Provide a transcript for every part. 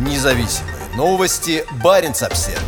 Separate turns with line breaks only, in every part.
Независимые новости. Барин обсерва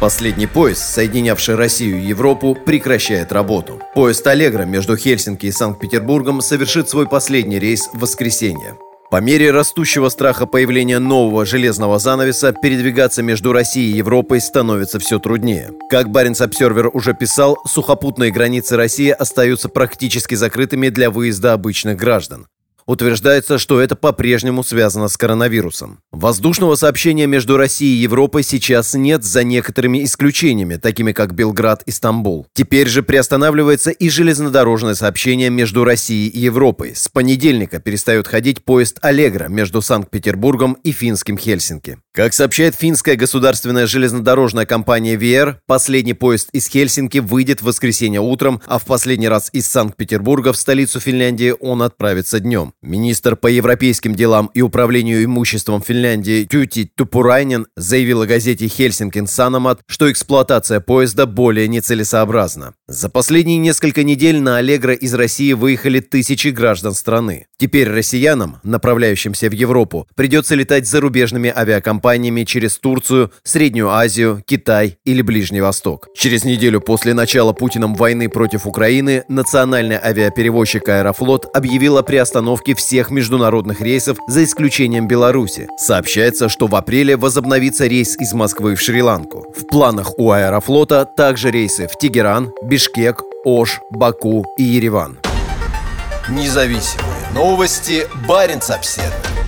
Последний поезд, соединявший Россию и Европу, прекращает работу. Поезд «Аллегра» между Хельсинки и Санкт-Петербургом совершит свой последний рейс в воскресенье. По мере растущего страха появления нового железного занавеса, передвигаться между Россией и Европой становится все труднее. Как Баренц Обсервер уже писал, сухопутные границы России остаются практически закрытыми для выезда обычных граждан. Утверждается, что это по-прежнему связано с коронавирусом. Воздушного сообщения между Россией и Европой сейчас нет за некоторыми исключениями, такими как Белград и Стамбул. Теперь же приостанавливается и железнодорожное сообщение между Россией и Европой. С понедельника перестает ходить поезд «Аллегра» между Санкт-Петербургом и финским Хельсинки. Как сообщает финская государственная железнодорожная компания VR, последний поезд из Хельсинки выйдет в воскресенье утром, а в последний раз из Санкт-Петербурга в столицу Финляндии он отправится днем. Министр по европейским делам и управлению имуществом Финляндии Тюти Тупурайнен заявила газете Хельсинкин Санамат, что эксплуатация поезда более нецелесообразна. За последние несколько недель на Аллегро из России выехали тысячи граждан страны. Теперь россиянам, направляющимся в Европу, придется летать зарубежными авиакомпаниями через Турцию, Среднюю Азию, Китай или Ближний Восток. Через неделю после начала Путиным войны против Украины национальный авиаперевозчик Аэрофлот объявил о приостановке остановки всех международных рейсов за исключением Беларуси. Сообщается, что в апреле возобновится рейс из Москвы в Шри-Ланку. В планах у Аэрофлота также рейсы в Тегеран, Бишкек, Ош, Баку и Ереван. Независимые новости. Барин обседный.